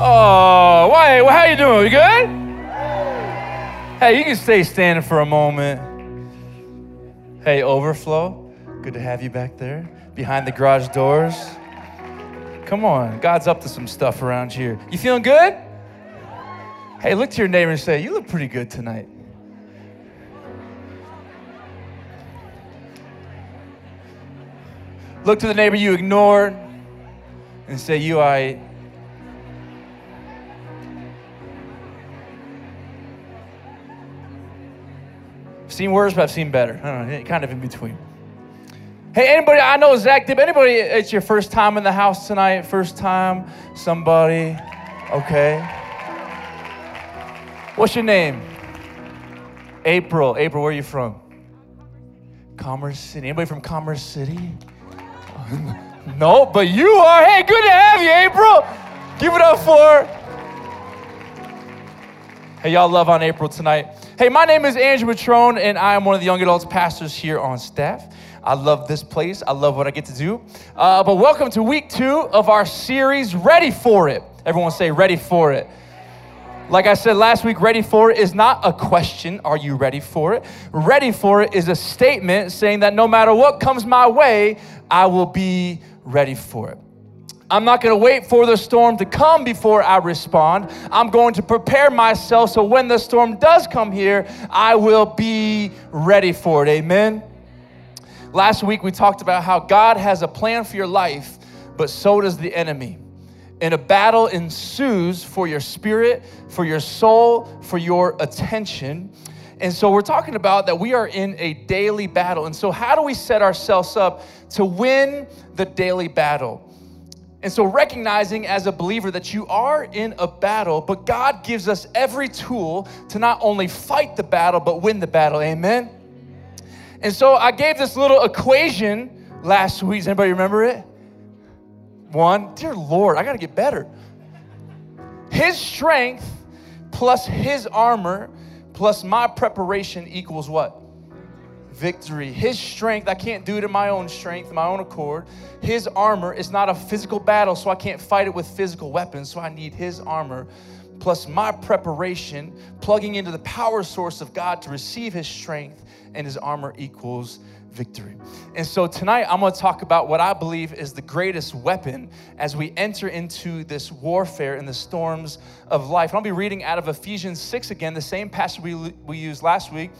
Oh, why? Well, how you doing? You good? Hey, you can stay standing for a moment. Hey, Overflow, good to have you back there behind the garage doors. Come on, God's up to some stuff around here. You feeling good? Hey, look to your neighbor and say, You look pretty good tonight. Look to the neighbor you ignored and say, You I. Seen worse, but I've seen better. I don't know, kind of in between. Hey, anybody, I know Zach did, anybody, it's your first time in the house tonight? First time? Somebody? Okay. What's your name? April. April, where are you from? Commerce City. Anybody from Commerce City? no, but you are. Hey, good to have you, April. Give it up for. Hey, y'all love on April tonight. Hey, my name is Andrew Matrone, and I am one of the young adults pastors here on staff. I love this place. I love what I get to do. Uh, but welcome to week two of our series, Ready for It. Everyone say, Ready for It. Like I said last week, ready for it is not a question, are you ready for it? Ready for it is a statement saying that no matter what comes my way, I will be ready for it. I'm not going to wait for the storm to come before I respond. I'm going to prepare myself so when the storm does come here, I will be ready for it. Amen. Last week we talked about how God has a plan for your life, but so does the enemy and a battle ensues for your spirit, for your soul, for your attention. And so we're talking about that we are in a daily battle. And so, how do we set ourselves up to win the daily battle? And so, recognizing as a believer that you are in a battle, but God gives us every tool to not only fight the battle, but win the battle. Amen? And so, I gave this little equation last week. Does anybody remember it? One, dear Lord, I got to get better. His strength plus his armor plus my preparation equals what? Victory. His strength, I can't do it in my own strength, my own accord. His armor is not a physical battle, so I can't fight it with physical weapons, so I need his armor plus my preparation, plugging into the power source of God to receive his strength, and his armor equals victory. And so tonight I'm going to talk about what I believe is the greatest weapon as we enter into this warfare in the storms of life. I'll be reading out of Ephesians 6 again, the same passage we, we used last week,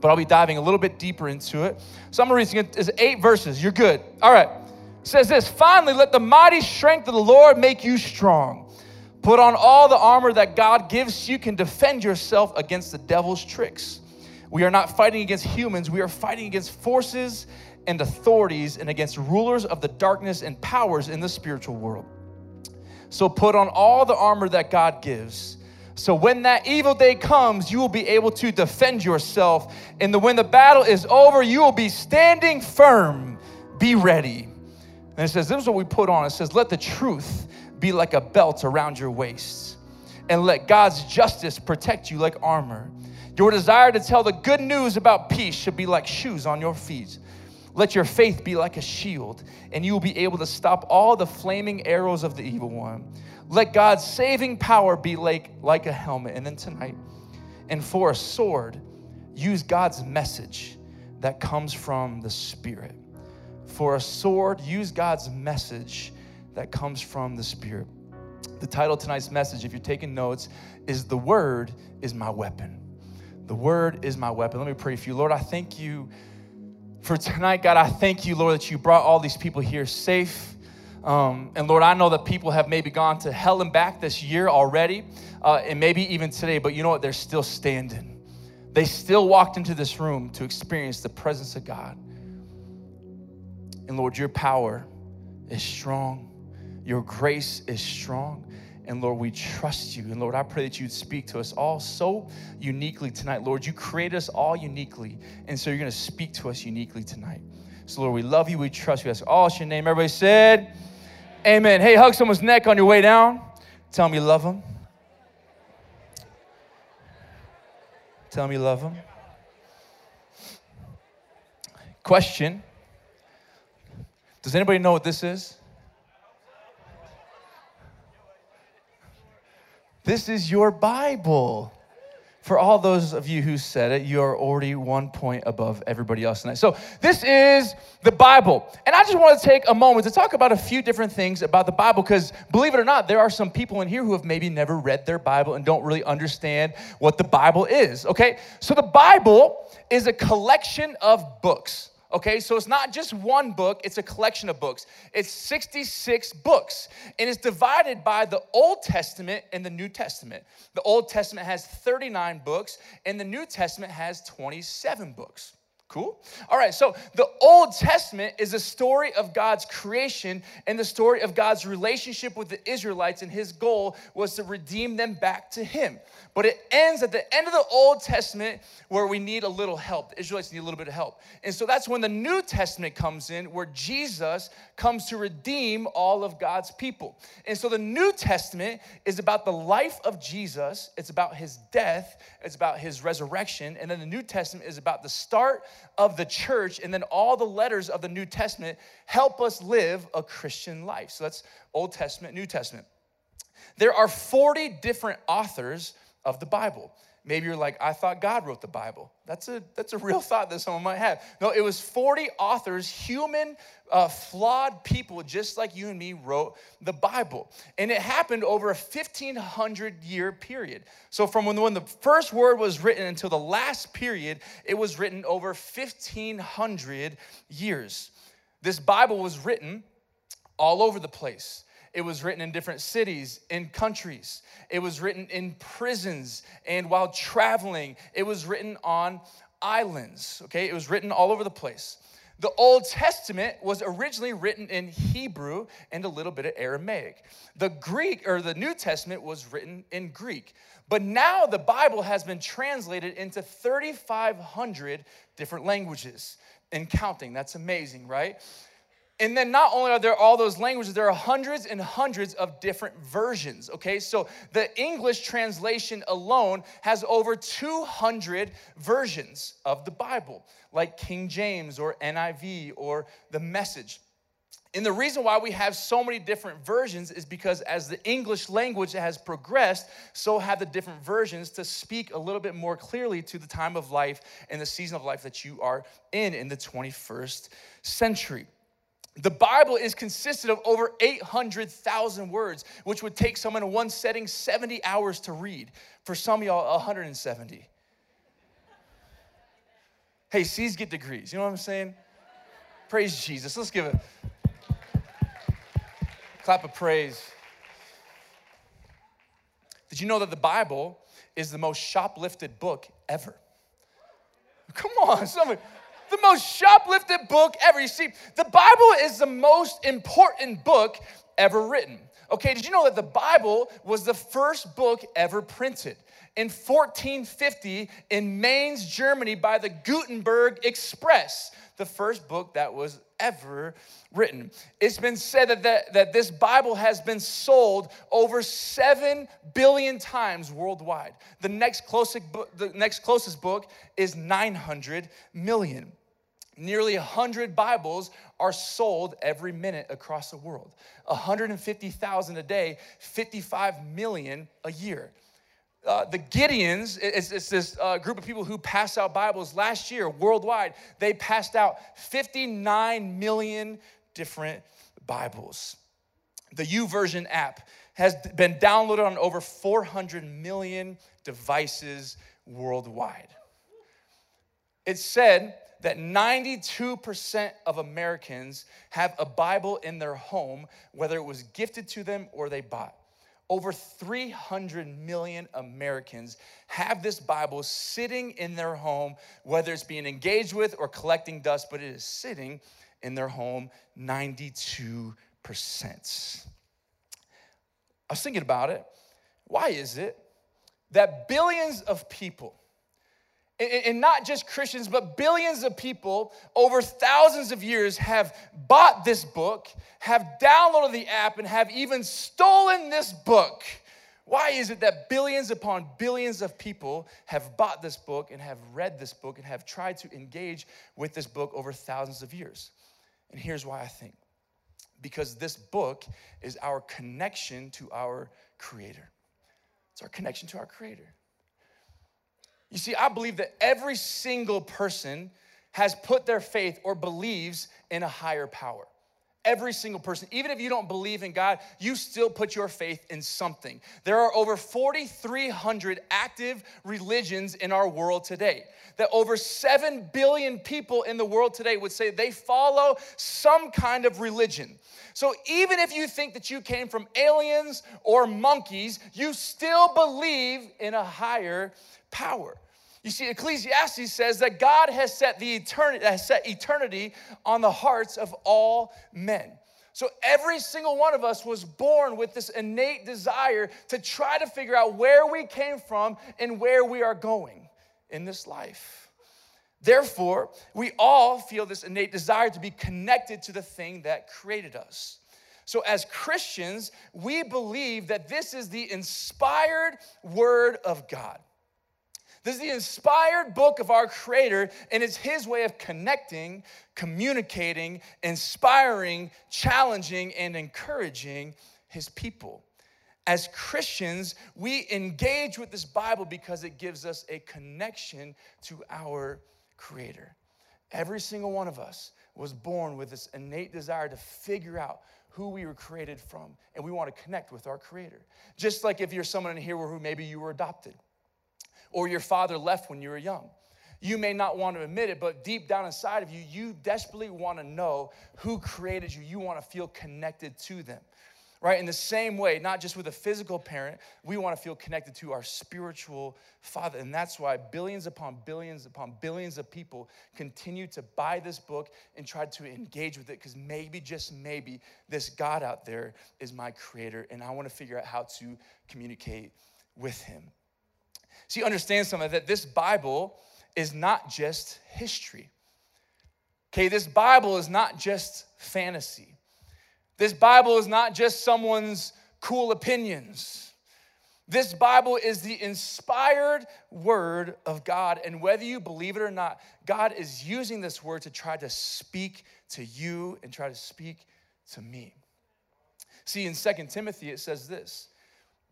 but I'll be diving a little bit deeper into it. So I'm reading it. It's eight verses. You're good. All right. It says this Finally, let the mighty strength of the Lord make you strong. Put on all the armor that God gives you can defend yourself against the devil's tricks. We are not fighting against humans, we are fighting against forces and authorities and against rulers of the darkness and powers in the spiritual world. So put on all the armor that God gives. So when that evil day comes, you will be able to defend yourself. And the, when the battle is over, you will be standing firm. Be ready. And it says, This is what we put on. It says, Let the truth be like a belt around your waist, and let God's justice protect you like armor. Your desire to tell the good news about peace should be like shoes on your feet. Let your faith be like a shield, and you will be able to stop all the flaming arrows of the evil one. Let God's saving power be like, like a helmet. And then tonight, and for a sword, use God's message that comes from the Spirit. For a sword, use God's message that comes from the Spirit. The title of tonight's message, if you're taking notes, is The Word is My Weapon. The word is my weapon. Let me pray for you. Lord, I thank you for tonight, God. I thank you, Lord, that you brought all these people here safe. Um, and Lord, I know that people have maybe gone to hell and back this year already, uh, and maybe even today, but you know what? They're still standing. They still walked into this room to experience the presence of God. And Lord, your power is strong, your grace is strong. And Lord, we trust you. And Lord, I pray that you'd speak to us all so uniquely tonight. Lord, you created us all uniquely. And so you're going to speak to us uniquely tonight. So, Lord, we love you. We trust you. That's all your name. Everybody said, Amen. Hey, hug someone's neck on your way down. Tell them you love them. Tell them you love them. Question Does anybody know what this is? This is your Bible. For all those of you who said it, you are already one point above everybody else tonight. So, this is the Bible. And I just want to take a moment to talk about a few different things about the Bible because, believe it or not, there are some people in here who have maybe never read their Bible and don't really understand what the Bible is, okay? So, the Bible is a collection of books. Okay, so it's not just one book, it's a collection of books. It's 66 books, and it's divided by the Old Testament and the New Testament. The Old Testament has 39 books, and the New Testament has 27 books. Cool? All right, so the Old Testament is a story of God's creation and the story of God's relationship with the Israelites, and his goal was to redeem them back to him. But it ends at the end of the Old Testament where we need a little help. The Israelites need a little bit of help. And so that's when the New Testament comes in, where Jesus comes to redeem all of God's people. And so the New Testament is about the life of Jesus, it's about his death, it's about his resurrection. And then the New Testament is about the start of the church. And then all the letters of the New Testament help us live a Christian life. So that's Old Testament, New Testament. There are 40 different authors of the Bible. Maybe you're like, I thought God wrote the Bible. That's a, that's a real thought that someone might have. No, it was 40 authors, human, uh, flawed people just like you and me wrote the Bible. And it happened over a 1500 year period. So, from when, when the first word was written until the last period, it was written over 1500 years. This Bible was written all over the place. It was written in different cities, in countries. It was written in prisons and while traveling. It was written on islands, okay? It was written all over the place. The Old Testament was originally written in Hebrew and a little bit of Aramaic. The Greek or the New Testament was written in Greek. But now the Bible has been translated into 3,500 different languages and counting. That's amazing, right? And then not only are there all those languages, there are hundreds and hundreds of different versions, okay? So the English translation alone has over 200 versions of the Bible, like King James or NIV or the Message. And the reason why we have so many different versions is because as the English language has progressed, so have the different versions to speak a little bit more clearly to the time of life and the season of life that you are in in the 21st century. The Bible is consisted of over 800,000 words, which would take someone in one setting 70 hours to read. For some y'all, 170. Hey, C's get degrees. You know what I'm saying? Praise Jesus. Let's give a clap of praise. Did you know that the Bible is the most shoplifted book ever? Come on, somebody the most shoplifted book ever. You see, the Bible is the most important book ever written. Okay, did you know that the Bible was the first book ever printed? In 1450 in Mainz, Germany, by the Gutenberg's press, the first book that was ever written. It's been said that, that, that this Bible has been sold over 7 billion times worldwide. The next closest book, the next closest book is 900 million. Nearly 100 Bibles are sold every minute across the world. 150,000 a day, 55 million a year. Uh, the Gideons, it's, it's this uh, group of people who pass out Bibles last year worldwide. They passed out 59 million different Bibles. The YouVersion app has been downloaded on over 400 million devices worldwide. It's said that 92% of Americans have a Bible in their home, whether it was gifted to them or they bought. Over 300 million Americans have this Bible sitting in their home, whether it's being engaged with or collecting dust, but it is sitting in their home 92%. I was thinking about it. Why is it that billions of people and not just Christians, but billions of people over thousands of years have bought this book, have downloaded the app, and have even stolen this book. Why is it that billions upon billions of people have bought this book and have read this book and have tried to engage with this book over thousands of years? And here's why I think because this book is our connection to our Creator It's our connection to our Creator. You see, I believe that every single person has put their faith or believes in a higher power. Every single person, even if you don't believe in God, you still put your faith in something. There are over 4,300 active religions in our world today. That over 7 billion people in the world today would say they follow some kind of religion. So even if you think that you came from aliens or monkeys, you still believe in a higher power. You see, Ecclesiastes says that God has set the eternity, has set eternity on the hearts of all men. So every single one of us was born with this innate desire to try to figure out where we came from and where we are going in this life. Therefore, we all feel this innate desire to be connected to the thing that created us. So, as Christians, we believe that this is the inspired word of God. This is the inspired book of our Creator, and it's His way of connecting, communicating, inspiring, challenging, and encouraging His people. As Christians, we engage with this Bible because it gives us a connection to our Creator. Every single one of us was born with this innate desire to figure out who we were created from, and we want to connect with our Creator. Just like if you're someone in here who maybe you were adopted or your father left when you were young. You may not want to admit it, but deep down inside of you, you desperately want to know who created you. You want to feel connected to them, right? In the same way, not just with a physical parent, we want to feel connected to our spiritual father. And that's why billions upon billions upon billions of people continue to buy this book and try to engage with it because maybe, just maybe, this God out there is my creator, and I want to figure out how to communicate with him. See, understand something that this Bible is not just history. Okay, this Bible is not just fantasy. This Bible is not just someone's cool opinions. This Bible is the inspired word of God. And whether you believe it or not, God is using this word to try to speak to you and try to speak to me. See, in Second Timothy, it says this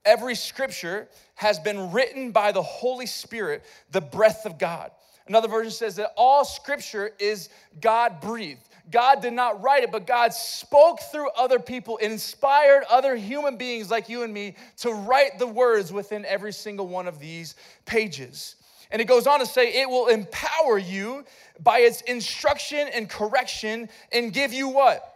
Every scripture has been written by the Holy Spirit, the breath of God. Another version says that all scripture is God breathed. God did not write it, but God spoke through other people, inspired other human beings like you and me to write the words within every single one of these pages. And it goes on to say, it will empower you by its instruction and correction and give you what?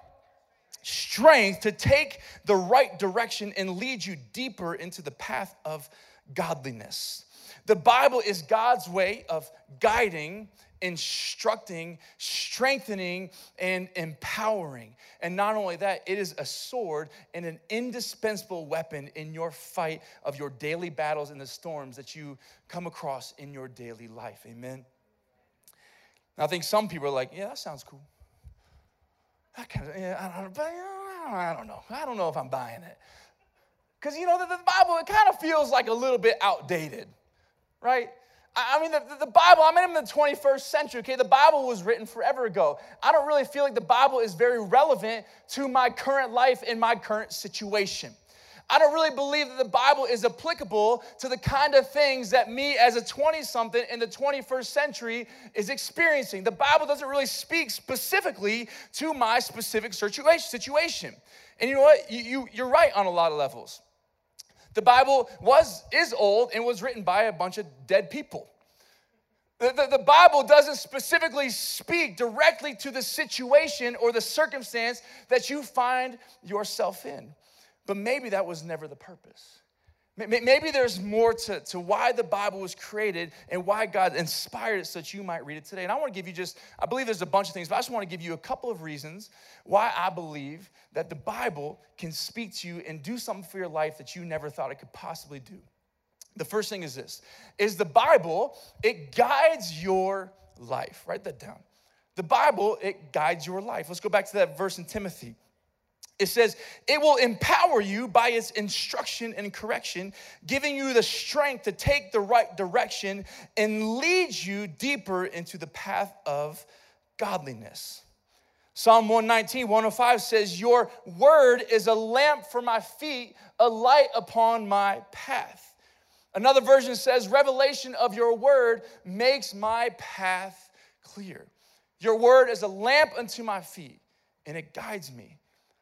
Strength to take the right direction and lead you deeper into the path of godliness. The Bible is God's way of guiding, instructing, strengthening, and empowering. And not only that, it is a sword and an indispensable weapon in your fight of your daily battles and the storms that you come across in your daily life. Amen. Now, I think some people are like, yeah, that sounds cool. I kind of, yeah, I don't, I don't know. I don't know if I'm buying it. Because, you know, the, the, Bible, it kind of feels like a little bit outdated, right? I, mean, the, the Bible, I'm in the 21st century, okay? The Bible was written forever ago. I don't really feel like the Bible is very relevant to my current life and my current situation. I don't really believe that the Bible is applicable to the kind of things that me as a 20 something in the 21st century is experiencing. The Bible doesn't really speak specifically to my specific situation. And you know what? You, you, you're right on a lot of levels. The Bible was, is old and was written by a bunch of dead people. The, the, the, Bible doesn't specifically speak directly to the situation or the circumstance that you find yourself in. But maybe that was never the purpose. Maybe there's more to, to why the Bible was created and why God inspired it so that you might read it today. And I want to give you just, I believe there's a bunch of things, but I just want to give you a couple of reasons why I believe that the Bible can speak to you and do something for your life that you never thought it could possibly do. The first thing is this is the Bible, it guides your life. Write that down. The Bible, it guides your life. Let's go back to that verse in Timothy. It says, it will empower you by its instruction and correction, giving you the strength to take the right direction and lead you deeper into the path of godliness. Psalm 119, 105 says, Your word is a lamp for my feet, a light upon my path. Another version says, Revelation of your word makes my path clear. Your word is a lamp unto my feet, and it guides me.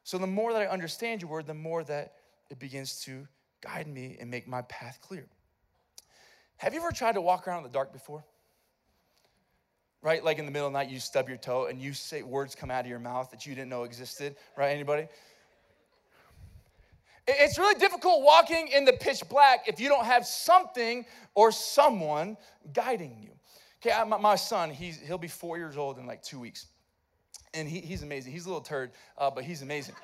So the more that I understand your word, the more that it begins to guide me and make my path clear. Have you ever tried to walk around in the dark before? Right? Like in the middle of the night, you stub your toe and you say words come out of your mouth that you didn't know existed, right? Anybody? It's really difficult walking in the pitch black if you don't have something or someone guiding you. Okay, my, son, he's, he'll be four years old in like two weeks. And he, he's amazing. He's a little turd, uh, but he's amazing.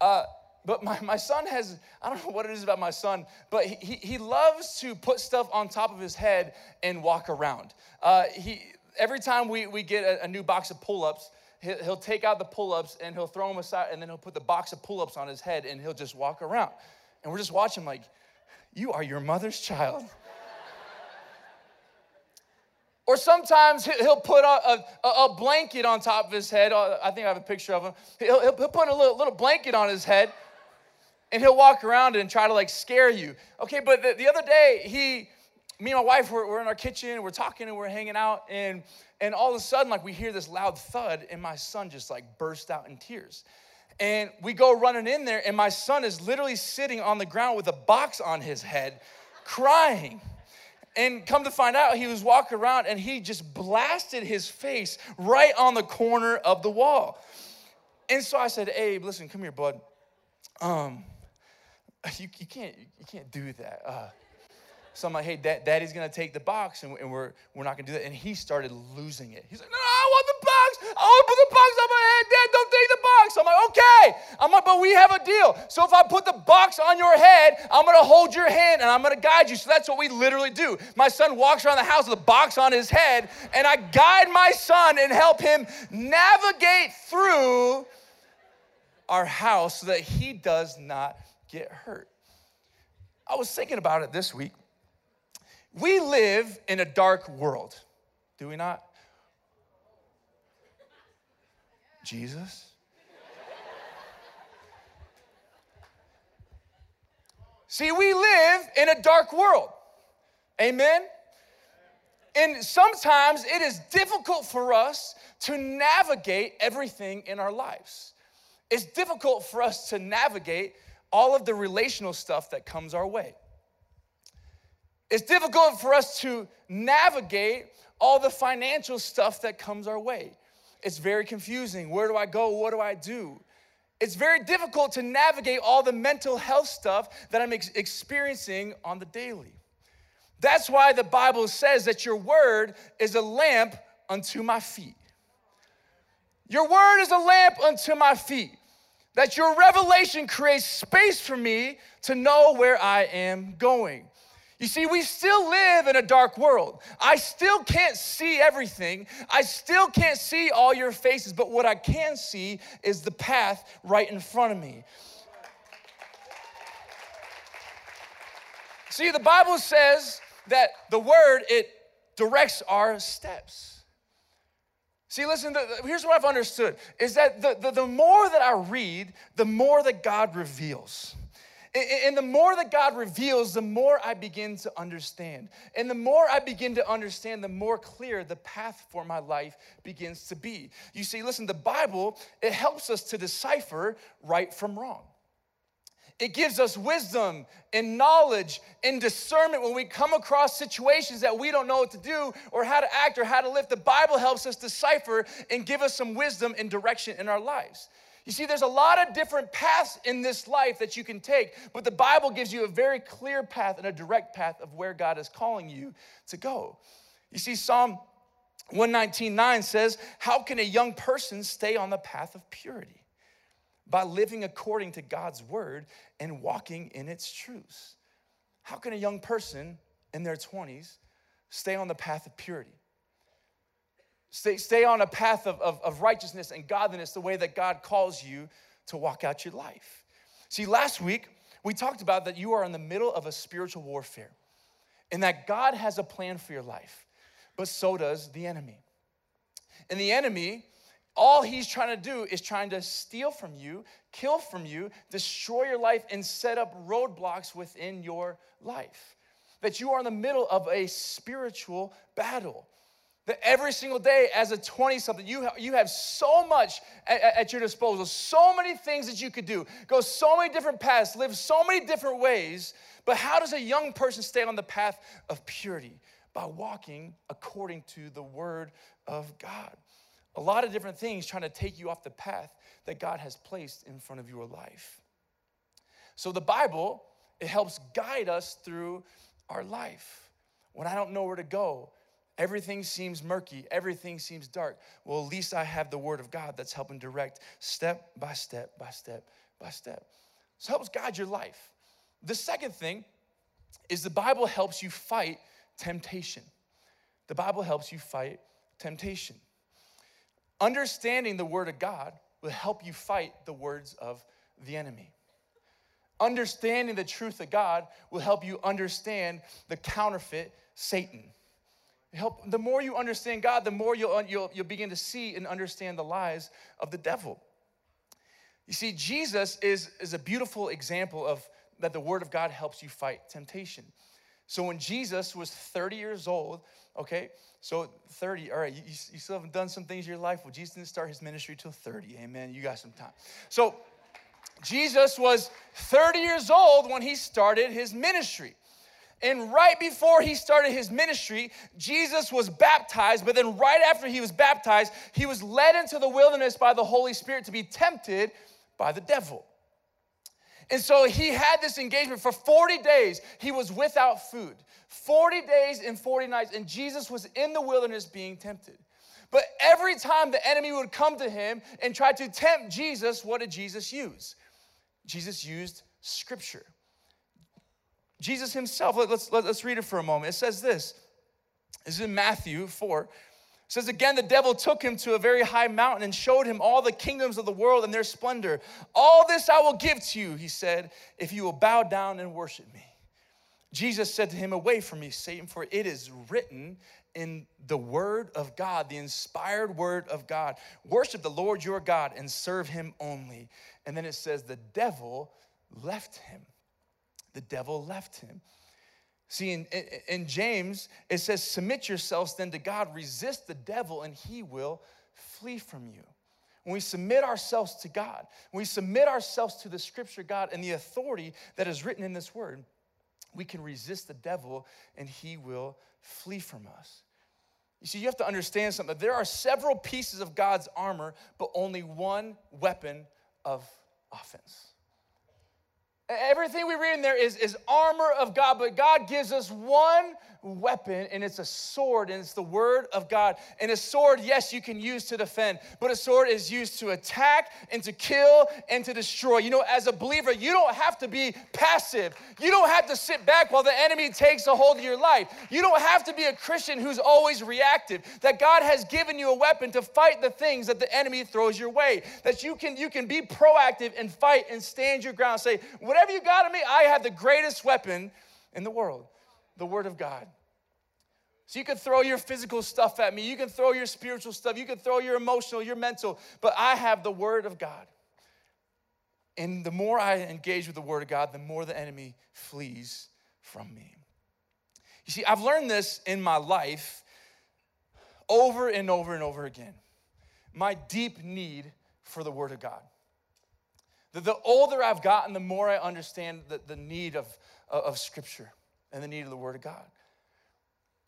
Uh, but my, my son has, I don't know what it is about my son, but he, he loves to put stuff on top of his head and walk around. Uh, he, every time we, we get a, a new box of pull ups, he'll, he'll take out the pull ups and he'll throw them aside, and then he'll put the box of pull ups on his head and he'll just walk around. And we're just watching, like, you are your mother's child. Or sometimes he'll put a, a, a, blanket on top of his head. Uh, I think I have a picture of him. He'll, he'll put a little, little blanket on his head and he'll walk around and try to like scare you. Okay, but the, the other day, he, me and my wife were, were in our kitchen, and we're talking and we're hanging out, and and all of a sudden, like we hear this loud thud, and my son just like burst out in tears. And we go running in there, and my son is literally sitting on the ground with a box on his head, crying. And come to find out, he was walking around and he just blasted his face right on the corner of the wall. And so I said, Abe, listen, come here, bud. Um, you, you can't you can't do that. Uh, so I'm like, hey, dad, daddy's gonna take the box and, and, we're, we're not gonna do that. And he started losing it. He's like, no, no, I want the to put the box on my head. Dad, don't take the box. I'm like, okay. I'm like, but we have a deal. So if I put the box on your head, I'm gonna hold your hand and I'm gonna guide you. So that's what we literally do. My son walks around the house with a box on his head, and I guide my son and help him navigate through our house so that he does not get hurt. I was thinking about it this week. We live in a dark world, do we not? Jesus? See, we live in a dark world. Amen? And sometimes it is difficult for us to navigate everything in our lives. It's difficult for us to navigate all of the relational stuff that comes our way. It's difficult for us to navigate all the financial stuff that comes our way. It's very confusing. Where do I go? What do I do? It's very difficult to navigate all the mental health stuff that I'm ex- experiencing on the daily. That's why the Bible says that your word is a lamp unto my feet. Your word is a lamp unto my feet. That your revelation creates space for me to know where I am going. You see, we still live in a dark world. I still can't see everything. I still can't see all your faces, but what I can see is the path right in front of me. See, the Bible says that the word, it directs our steps. See, listen, the, here's what I've understood is that the, the, the more that I read, the more that God reveals. And the more that God reveals, the more I begin to understand. And the more I begin to understand, the more clear the path for my life begins to be. You see, listen, the Bible, it helps us to decipher right from wrong. It gives us wisdom and knowledge and discernment when we come across situations that we don't know what to do or how to act or how to live. The Bible helps us decipher and give us some wisdom and direction in our lives. You see, there's a lot of different paths in this life that you can take, but the Bible gives you a very clear path and a direct path of where God is calling you to go. You see, Psalm 119.9 says, How can a young person stay on the path of purity? by living according to God's word and walking in its truths. How can a young person in their 20s stay on the path of purity? Stay, stay on a path of, of, of righteousness and godliness the way that God calls you to walk out your life. See, last week we talked about that you are in the middle of a spiritual warfare and that God has a plan for your life, but so does the enemy. And the enemy all he's trying to do is trying to steal from you, kill from you, destroy your life, and set up roadblocks within your life. that you are in the middle of a spiritual battle. That every single day, as a 20 something, you, ha- you have so much at, at your disposal, so many things that you could do, go so many different paths, live so many different ways. But how does a young person stay on the path of purity? By walking according to the word of God. A lot of different things trying to take you off the path that God has placed in front of your life. So the Bible, it helps guide us through our life. When I don't know where to go, everything seems murky, everything seems dark. Well, at least I have the Word of God that's helping direct step by step by step by step. So helps guide your life. The second thing is the Bible helps you fight temptation. The Bible helps you fight temptation. Understanding the Word of God will help you fight the words of the enemy. Understanding the truth of God will help you understand the counterfeit Satan. Help, the more you understand God, the more you'll, you'll, you'll begin to see and understand the lies of the devil. You see, Jesus is, is a beautiful example of that the Word of God helps you fight temptation. So when Jesus was 30 years old, okay, so 30, all right, you, you still haven't done some things in your life. Well, Jesus didn't start his ministry till 30, amen. You got some time. So Jesus was 30 years old when he started his ministry. And right before he started his ministry, Jesus was baptized. But then, right after he was baptized, he was led into the wilderness by the Holy Spirit to be tempted by the devil. And so he had this engagement for 40 days. He was without food. 40 days and 40 nights. And Jesus was in the wilderness being tempted. But every time the enemy would come to him and try to tempt Jesus, what did Jesus use? Jesus used scripture. Jesus himself, let's, let's read it for a moment. It says this. This is in Matthew 4. It says again, the devil took him to a very high mountain and showed him all the kingdoms of the world and their splendor. All this I will give to you, he said, if you will bow down and worship me. Jesus said to him, Away from me, Satan, for it is written in the word of God, the inspired word of God, worship the Lord your God and serve him only. And then it says, The devil left him. The devil left him. See, in, in, James, it says, Submit yourselves then to God, resist the devil, and he will flee from you. When we submit ourselves to God, when we submit ourselves to the scripture, God, and the authority that is written in this word, we can resist the devil and he will flee from us. You see, you have to understand something. There are several pieces of God's armor, but only one weapon of offense. Everything we read in there is, is armor of God, but God gives us one weapon, and it's a sword, and it's the word of God. And a sword, yes, you can use to defend, but a sword is used to attack and to kill and to destroy. You know, as a believer, you don't have to be passive. You don't have to sit back while the enemy takes a hold of your life. You don't have to be a Christian who's always reactive. That God has given you a weapon to fight the things that the enemy throws your way. That you can you can be proactive and fight and stand your ground. Say, whatever you got in me, I have the greatest weapon in the world the Word of God. So you can throw your physical stuff at me, you can throw your spiritual stuff, you can throw your emotional, your mental, but I have the Word of God. And the more I engage with the Word of God, the more the enemy flees from me. You see, I've learned this in my life over and over and over again. My deep need for the Word of God. The, the older I've gotten, the more I understand the, the need of, of Scripture and the need of the Word of God.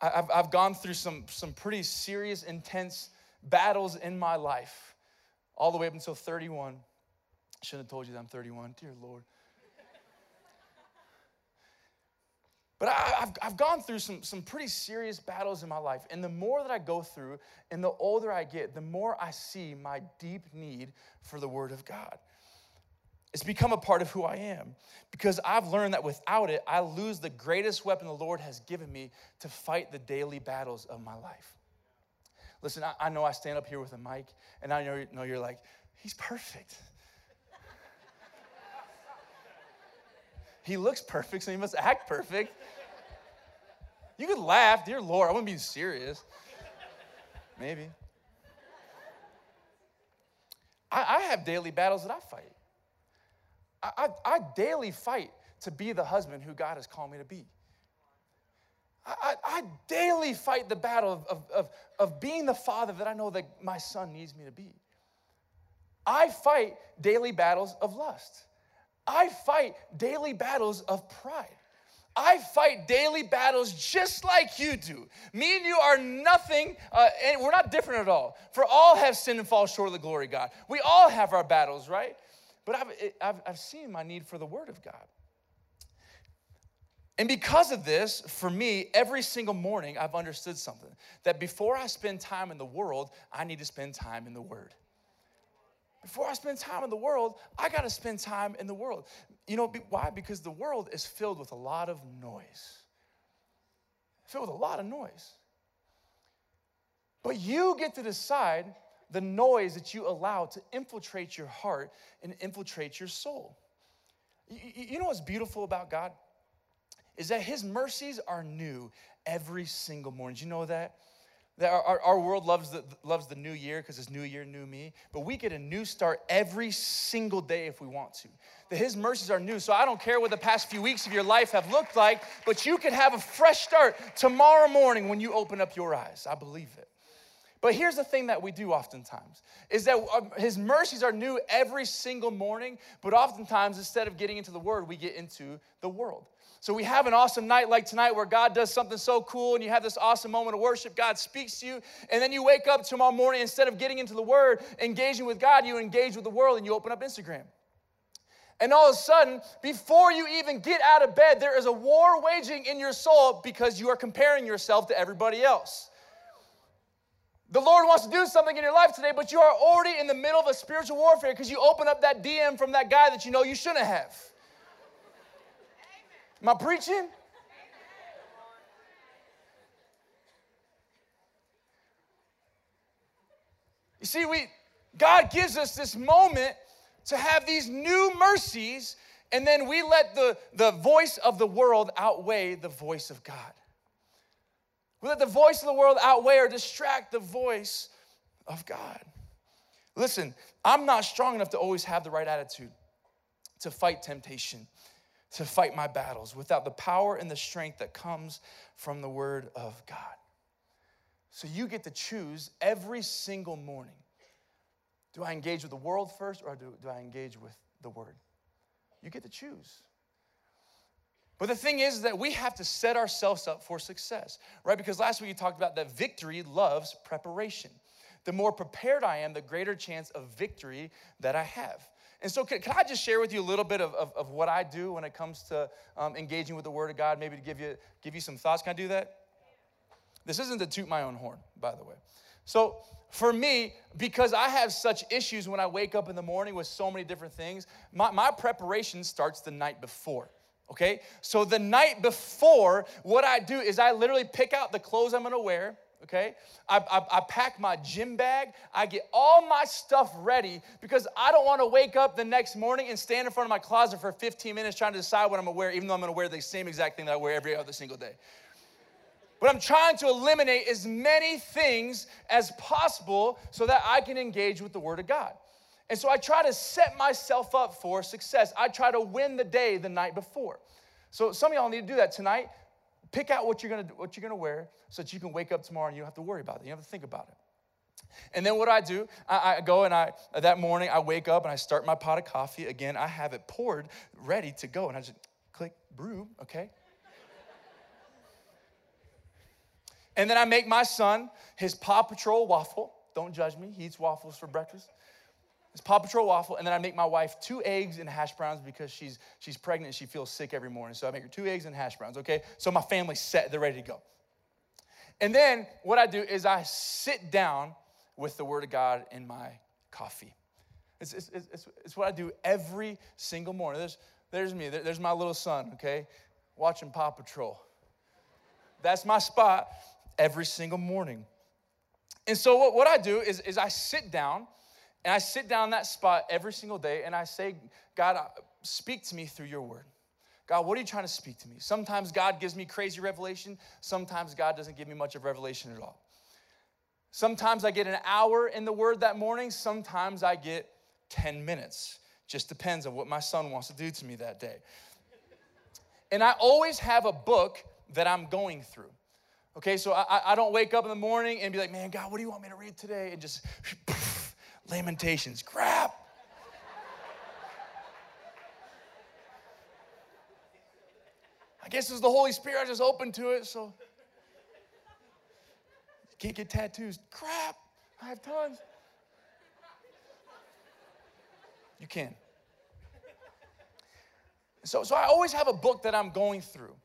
I've, I've gone through some, some pretty serious, intense battles in my life, all the way up until 31. I shouldn't have told you that I'm 31, dear Lord. But I, have I've gone through some, some pretty serious battles in my life. And the more that I go through and the older I get, the more I see my deep need for the Word of God. It's become a part of who I am because I've learned that without it, I lose the greatest weapon the Lord has given me to fight the daily battles of my life. Listen, I, I know I stand up here with a mic, and I know, know you're like, he's perfect. he looks perfect, so he must act perfect. You could laugh, dear Lord, I wouldn't be serious. Maybe. I, I have daily battles that I fight. I, I, daily fight to be the husband who God has called me to be. I, I, daily fight the battle of, of, of, of being the father that I know that my son needs me to be. I fight daily battles of lust. I fight daily battles of pride. I fight daily battles just like you do. Me and you are nothing, uh, and we're not different at all. For all have sinned and fall short of the glory of God. We all have our battles, right? But I've, I've, I've seen my need for the Word of God. And because of this, for me, every single morning I've understood something that before I spend time in the world, I need to spend time in the Word. Before I spend time in the world, I got to spend time in the world. You know why? Because the world is filled with a lot of noise. Filled with a lot of noise. But you get to decide the noise that you allow to infiltrate your heart and infiltrate your soul. You know what's beautiful about God? Is that His mercies are new every single morning. Do you know that? That our, our world loves the, loves the new year because it's new year, new me. But we get a new start every single day if we want to. That his mercies are new. So I don't care what the past few weeks of your life have looked like, but you can have a fresh start tomorrow morning when you open up your eyes. I believe it. But here's the thing that we do oftentimes is that um, his mercies are new every single morning, but oftentimes instead of getting into the word, we get into the world. So we have an awesome night like tonight where God does something so cool and you have this awesome moment of worship. God speaks to you, and then you wake up tomorrow morning, instead of getting into the word, engaging with God, you engage with the world and you open up Instagram. And all of a sudden, before you even get out of bed, there is a war waging in your soul because you are comparing yourself to everybody else. The Lord wants to do something in your life today, but you are already in the middle of a spiritual warfare because you open up that DM from that guy that you know you shouldn't have. Am I preaching? You see, we God gives us this moment to have these new mercies, and then we let the, the voice of the world outweigh the voice of God. We let the voice of the world outweigh or distract the voice of God. Listen, I'm not strong enough to always have the right attitude to fight temptation to fight my battles without the power and the strength that comes from the Word of God. So you get to choose every single morning do I engage with the world first or do, do I engage with the Word? You get to choose. But the thing is that we have to set ourselves up for success, right? Because last week you talked about that victory loves preparation. The more prepared I am, the greater chance of victory that I have. And so, can, can, I just share with you a little bit of, of, of what I do when it comes to um, engaging with the Word of God, maybe to give you, give you some thoughts? Can I do that? This isn't to toot my own horn, by the way. So, for me, because I have such issues when I wake up in the morning with so many different things, my, my preparation starts the night before. Okay? So, the night before, what I do is I literally pick out the clothes I'm gonna wear okay? I, I, I, pack my gym bag. I get all my stuff ready because I don't want to wake up the next morning and stand in front of my closet for 15 minutes trying to decide what I'm to wear, even though I'm to wear the same exact thing that I wear every other single day. But I'm trying to eliminate as many things as possible so that I can engage with the Word of God. And so I try to set myself up for success. I try to win the day the night before. So some of y'all need to do that tonight. Pick out what you're gonna what you're gonna wear so that you can wake up tomorrow and you don't have to worry about it. You don't have to think about it. And then what I do, I, I, go and I that morning I wake up and I start my pot of coffee. Again, I have it poured, ready to go, and I just click brew, okay? and then I make my son his Paw Patrol waffle. Don't judge me. He eats waffles for breakfast. It's Paw Patrol waffle, and then I make my wife two eggs and hash browns because she's she's pregnant and she feels sick every morning. So I make her two eggs and hash browns, okay? So my family's set, they're ready to go. And then what I do is I sit down with the Word of God in my coffee. It's, it's, it's, it's what I do every single morning. There's, there's me, there's my little son, okay, watching Paw Patrol. That's my spot every single morning. And so what, what I do is, is I sit down and I sit down that spot every single day and I say, God, uh, speak to me through your word. God, what are you trying to speak to me? Sometimes God gives me crazy revelation. Sometimes God doesn't give me much of revelation at all. Sometimes I get an hour in the word that morning. Sometimes I get 10 minutes. Just depends on what my son wants to do to me that day. And I always have a book that I'm going through. Okay, so I, I don't wake up in the morning and be like, man, God, what do you want me to read today? And just Lamentations, crap. I guess it's the Holy Spirit. I just open to it, so can't get tattoos. Crap, I have tons. You can. So, so I always have a book that I'm going through.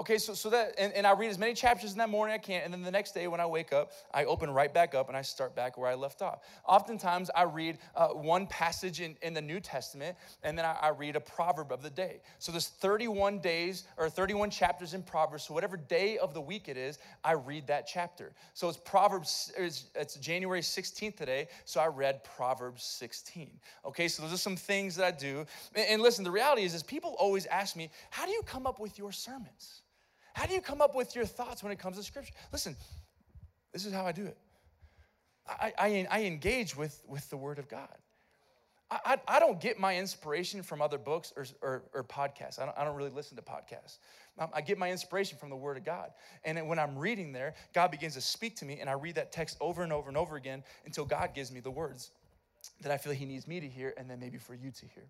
Okay, so, so that, and, and I read as many chapters in that morning I can, and then the next day when I wake up, I open right back up and I start back where I left off. Oftentimes, I read uh, one passage in, in the New Testament, and then I, I read a proverb of the day. So there's 31 days or 31 chapters in Proverbs. So whatever day of the week it is, I read that chapter. So it's Proverbs, it's, it's January 16th today, so I read Proverbs 16. Okay, so those are some things that I do. And, and listen, the reality is, is people always ask me, how do you come up with your sermons? How do you come up with your thoughts when it comes to scripture? Listen, this is how I do it. I, I, I engage with, with the word of God. I, I, don't get my inspiration from other books or, or, or podcasts. I don't, I don't, really listen to podcasts. I get my inspiration from the Word of God. And when I'm reading there, God begins to speak to me, and I read that text over and over and over again until God gives me the words that I feel He needs me to hear, and then maybe for you to hear.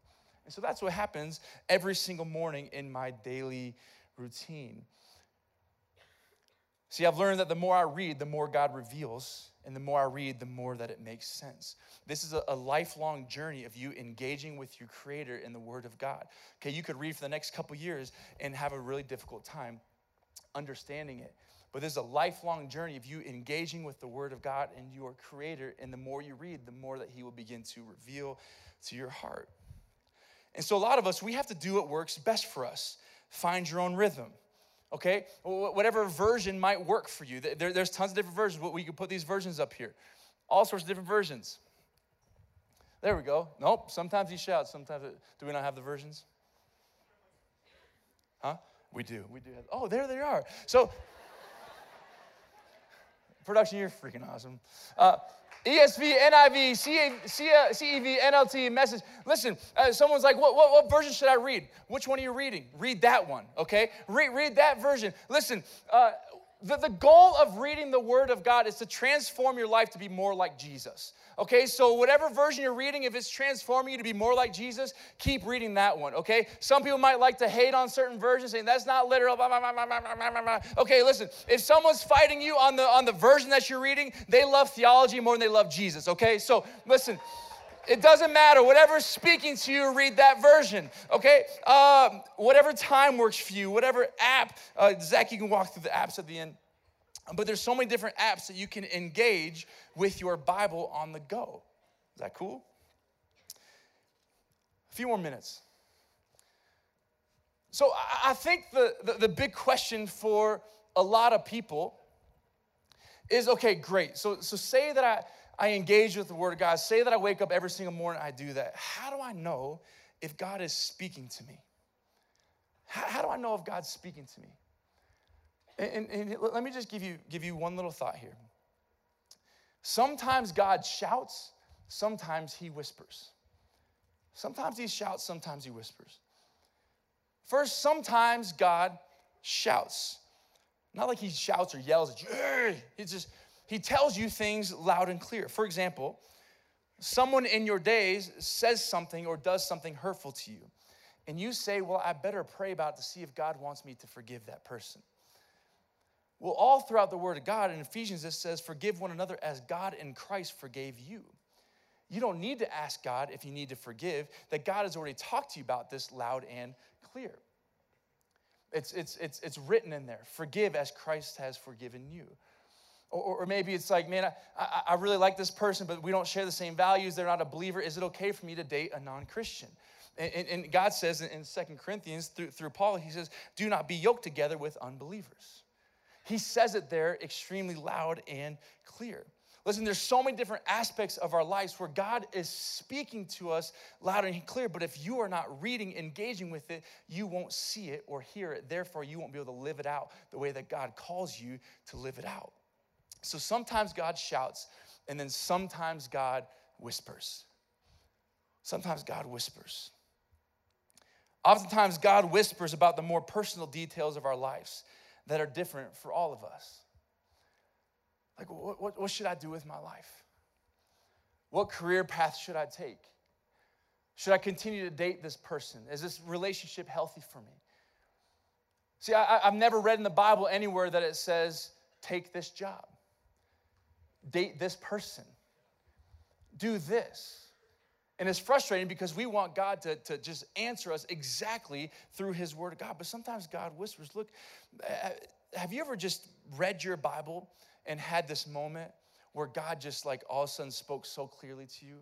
And so that's what happens every single morning in my daily routine. See, I've learned that the more I read, the more God reveals, and the more I read, the more that it makes sense. This is a, lifelong journey of you engaging with your Creator in the Word of God. Okay, you could read for the next couple years and have a really difficult time understanding it. But this is a lifelong journey of you engaging with the Word of God and your Creator, and the more you read, the more that He will begin to reveal to your heart. And so, a lot of us, we have to do what works best for us. Find your own rhythm okay? Whatever version might work for you. There, there's tons of different versions. We can put these versions up here. All sorts of different versions. There we go. Nope, sometimes he shouts, sometimes. It, do we not have the versions? Huh? We do. We do have. Oh, there they are. So, production, you're freaking awesome. Uh, ESV, NIV, CEV, NLT, message. Listen, uh, someone's like, what, what, what, version should I read? Which one are you reading? Read that one, okay? Read, read that version. Listen, uh, the, the goal of reading the Word of God is to transform your life to be more like Jesus. Okay, so whatever version you're reading, if it's transforming you to be more like Jesus, keep reading that one. Okay, some people might like to hate on certain versions, saying that's not literal. Blah, blah, blah, okay, listen, if someone's fighting you on the on the version that you're reading, they love theology more than they love Jesus. Okay, so listen. It doesn't matter. Whatever's speaking to you, read that version. Okay? Um, whatever time works for you, whatever app. Uh, Zach, you can walk through the apps at the end. But there's so many different apps that you can engage with your Bible on the go. Is that cool? A few more minutes. So I think the, the, the big question for a lot of people is okay, great. So, so say that I, I engage with the Word of God, say that I wake up every single morning, I do that. How do I know if God is speaking to me? How, how do I know if God's speaking to me? And, and, and let me just give you, give you one little thought here. Sometimes God shouts, sometimes he whispers. Sometimes he shouts, sometimes he whispers. First, sometimes God shouts. Not like he shouts or yells at you. He just he tells you things loud and clear. For example, someone in your days says something or does something hurtful to you, and you say, Well, I better pray about to see if God wants me to forgive that person. Well, all throughout the Word of God in Ephesians, it says, Forgive one another as God in Christ forgave you. You don't need to ask God if you need to forgive, that God has already talked to you about this loud and clear. It's, it's, it's, it's written in there forgive as Christ has forgiven you. Or, or maybe it's like, man, I, I really like this person, but we don't share the same values. They're not a believer. Is it okay for me to date a non Christian? And, and, God says in, in 2 Corinthians through, through Paul, he says, do not be yoked together with unbelievers. He says it there extremely loud and clear. Listen, there's so many different aspects of our lives where God is speaking to us loud and clear, but if you are not reading, engaging with it, you won't see it or hear it. Therefore, you won't be able to live it out the way that God calls you to live it out. So sometimes God shouts, and then sometimes God whispers. Sometimes God whispers. Oftentimes, God whispers about the more personal details of our lives that are different for all of us. Like, what, what, what should I do with my life? What career path should I take? Should I continue to date this person? Is this relationship healthy for me? See, I, have never read in the Bible anywhere that it says, take this job, date this person, do this. And it's frustrating because we want God to, to just answer us exactly through His Word of God. But sometimes God whispers, Look, uh, have you ever just read your Bible and had this moment where God just like all of a sudden spoke so clearly to you?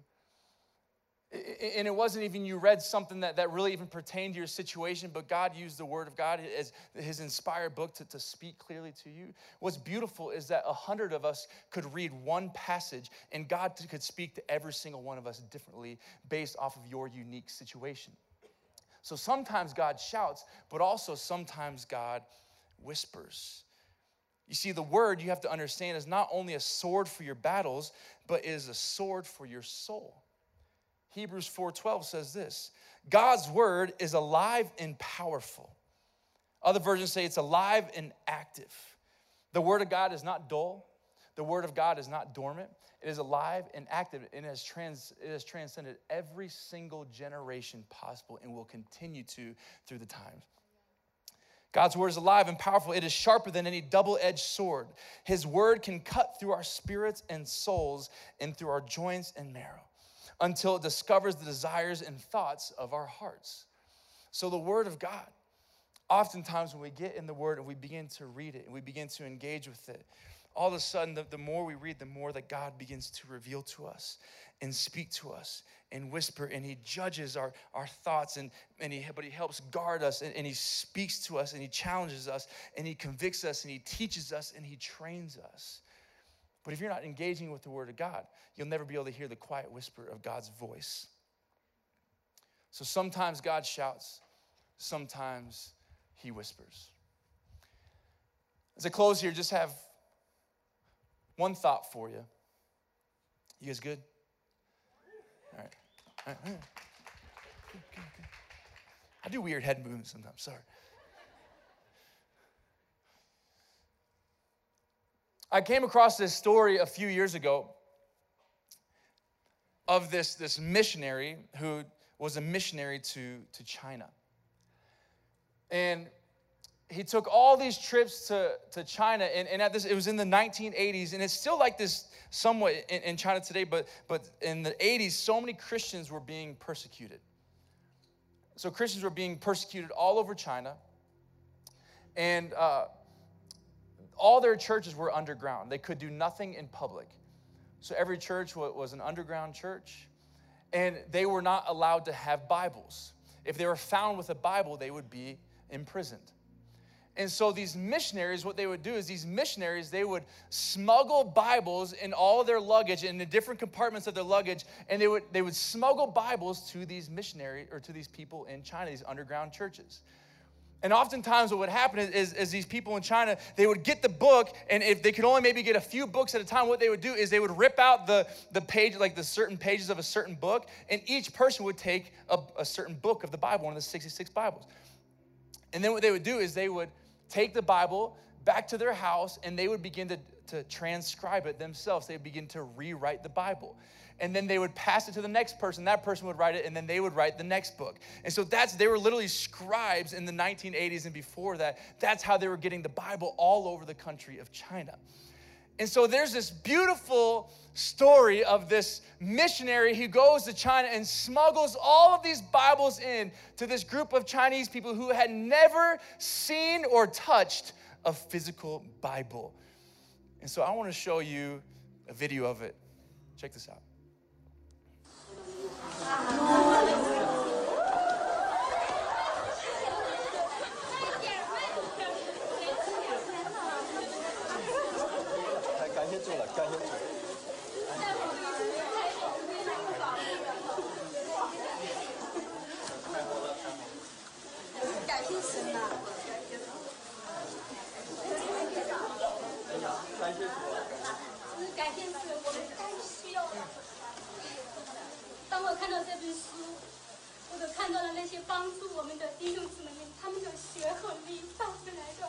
And it wasn't even you read something that, that really even pertained to your situation, but God used the Word of God as His inspired book to, to speak clearly to you. What's beautiful is that a hundred of us could read one passage, and God could speak to every single one of us differently based off of your unique situation. So sometimes God shouts, but also sometimes God whispers. You see, the word you have to understand is not only a sword for your battles, but is a sword for your soul. Hebrews 4:12 says this, God's word is alive and powerful. Other versions say it's alive and active. The word of God is not dull. The word of God is not dormant. It is alive and active and it has, trans, it has transcended every single generation possible and will continue to through the times. God's word is alive and powerful. It is sharper than any double edged sword. His word can cut through our spirits and souls and through our joints and marrow until it discovers the desires and thoughts of our hearts. So, the Word of God, oftentimes when we get in the Word and we begin to read it and we begin to engage with it, all of a sudden, the, the more we read, the more that God begins to reveal to us and speak to us and whisper, and He judges our, our thoughts, and, and he, but He helps guard us, and, and He speaks to us, and He challenges us, and He convicts us, and He teaches us, and He trains us. But if you're not engaging with the Word of God, you'll never be able to hear the quiet whisper of God's voice. So sometimes God shouts, sometimes He whispers. As I close here, just have one thought for you. You guys good? All right. All right. Good, good, good. I do weird head movements sometimes, sorry. I came across this story a few years ago of this, this missionary who was a missionary to, to China. And he took all these trips to, to China, and, and at this, it was in the 1980s, and it's still like this somewhat in, in China today, but, but in the 80s, so many Christians were being persecuted. So Christians were being persecuted all over China. And uh, all their churches were underground. They could do nothing in public. So every church was an underground church, and they were not allowed to have Bibles. If they were found with a Bible, they would be imprisoned. And so these missionaries, what they would do is these missionaries, they would smuggle Bibles in all their luggage, in the different compartments of their luggage, and they would they would smuggle Bibles to these missionaries or to these people in China, these underground churches. And oftentimes, what would happen is, is, is, these people in China, they would get the book, and if they could only maybe get a few books at a time, what they would do is they would rip out the, the page, like the certain pages of a certain book, and each person would take a, a certain book of the Bible, one of the 66 Bibles. And then what they would do is they would take the Bible back to their house, and they would begin to, to transcribe it themselves. They would begin to rewrite the Bible and then they would pass it to the next person. That person would write it, and then they would write the next book. And so that's they were literally scribes in the 1980s and before that. That's how they were getting the Bible all over the country of China. And so there's this beautiful story of this missionary who goes to China and smuggles all of these Bibles in to this group of Chinese people who had never seen or touched a physical Bible. And so I want to show you a video of it. Check this out. 该先做。了，该先做。感谢神呐！感谢主，感谢主，我们太需要了。当我看到这本书，我都看到了那些帮助我们的弟兄姊妹们，他们的血和力带回来的。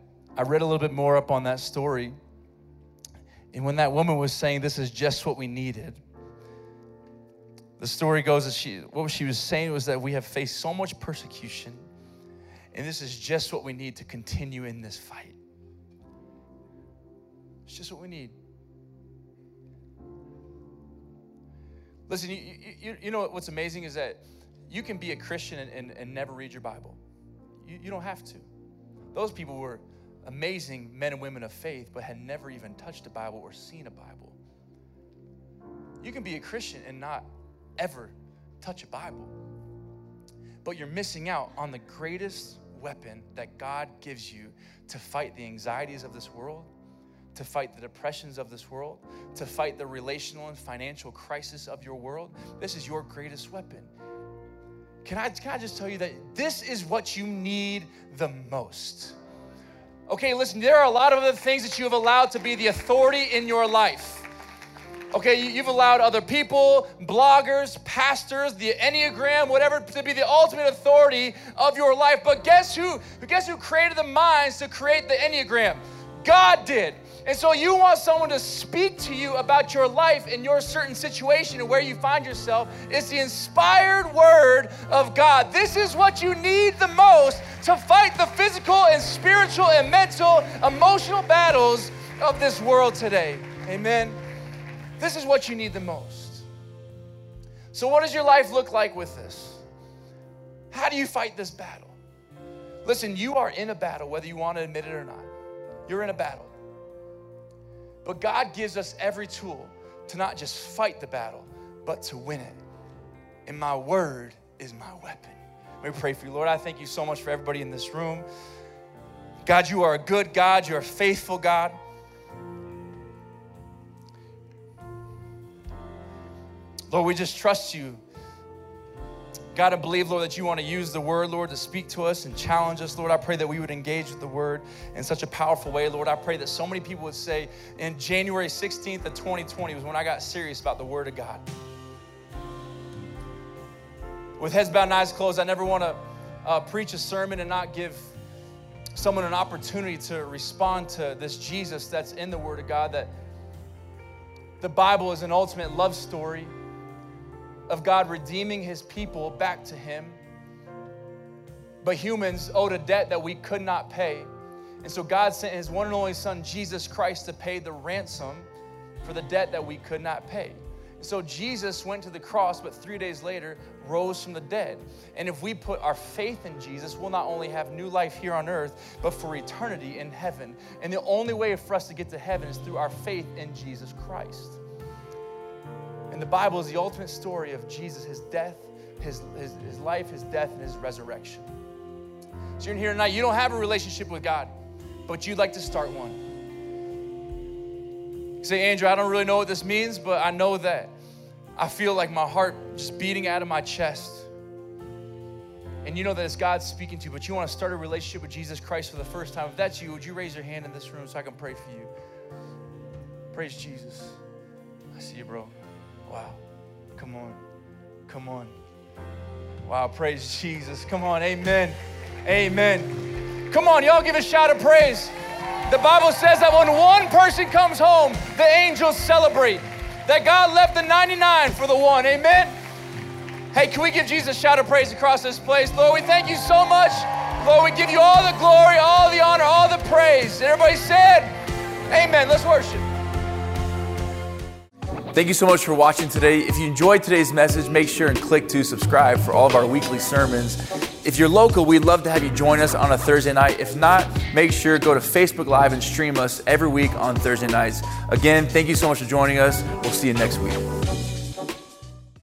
I read a little bit more up on that story. And when that woman was saying this is just what we needed, the story goes that she what she was saying was that we have faced so much persecution, and this is just what we need to continue in this fight. It's just what we need. Listen, you, you, you know what's amazing is that you can be a Christian and, and, and never read your Bible. You, you don't have to. Those people were amazing men and women of faith, but had never even touched a Bible or seen a Bible. You can be a Christian and not ever touch a Bible, but you're missing out on the greatest weapon that God gives you to fight the anxieties of this world to fight the depressions of this world, to fight the relational and financial crisis of your world. This is your greatest weapon. Can I, can I just tell you that this is what you need the most? Okay, listen, there are a lot of other things that you have allowed to be the authority in your life. Okay, you- you've allowed other people, bloggers, pastors, the Enneagram, whatever, to be the ultimate authority of your life. But guess who? Guess who created the minds to create the Enneagram? God did. And so you want someone to speak to you about your life and your certain situation and where you find yourself. It's the inspired word of God. This is what you need the most to fight the physical and spiritual and mental, emotional battles of this world today. Amen. This is what you need the most. So, what does your life look like with this? How do you fight this battle? Listen, you are in a battle, whether you want to admit it or not. You're in a battle. But God gives us every tool to not just fight the battle, but to win it. And my word is my weapon. Me pray for you, Lord. I thank you so much for everybody in this room. God, you are a good God, you're a faithful God. Lord, we just trust you. God, I believe, Lord, that you want to use the word, Lord, to speak to us and challenge us. Lord, I pray that we would engage with the word in such a powerful way. Lord, I pray that so many people would say, in January 16th of 2020 was when I got serious about the word of God. With heads bowed and eyes closed, I never want to uh, preach a sermon and not give someone an opportunity to respond to this Jesus that's in the word of God, that the Bible is an ultimate love story of God redeeming his people back to him. But humans owed a debt that we could not pay. And so God sent his one and only son, Jesus Christ, to pay the ransom for the debt that we could not pay. And so Jesus went to the cross, but three days later rose from the dead. And if we put our faith in Jesus, we'll not only have new life here on earth, but for eternity in heaven. And the only way for us to get to heaven is through our faith in Jesus Christ. And the Bible is the ultimate story of Jesus, his death, his, his, his life, his death, and his resurrection. So you're in here tonight, you don't have a relationship with God, but you'd like to start one. You say, Andrew, I don't really know what this means, but I know that I feel like my heart just beating out of my chest. And you know that it's God speaking to you, but you want to start a relationship with Jesus Christ for the first time. If that's you, would you raise your hand in this room so I can pray for you? Praise Jesus. I see you, bro. Wow. Come on. Come on. Wow. Praise Jesus. Come on. Amen. Amen. Come on, y'all give a shout of praise. The Bible says that when one person comes home, the angels celebrate. That God left the 99 for the one. Amen. Hey, can we give Jesus a shout of praise across this place? Lord, we thank you so much. Lord, we give you all the glory, all the honor, all the praise. And everybody said, Amen. Let's worship. Thank you so much for watching today. If you enjoyed today's message, make sure and click to subscribe for all of our weekly sermons. If you're local, we'd love to have you join us on a Thursday night. If not, make sure go to Facebook Live and stream us every week on Thursday nights. Again, thank you so much for joining us. We'll see you next week.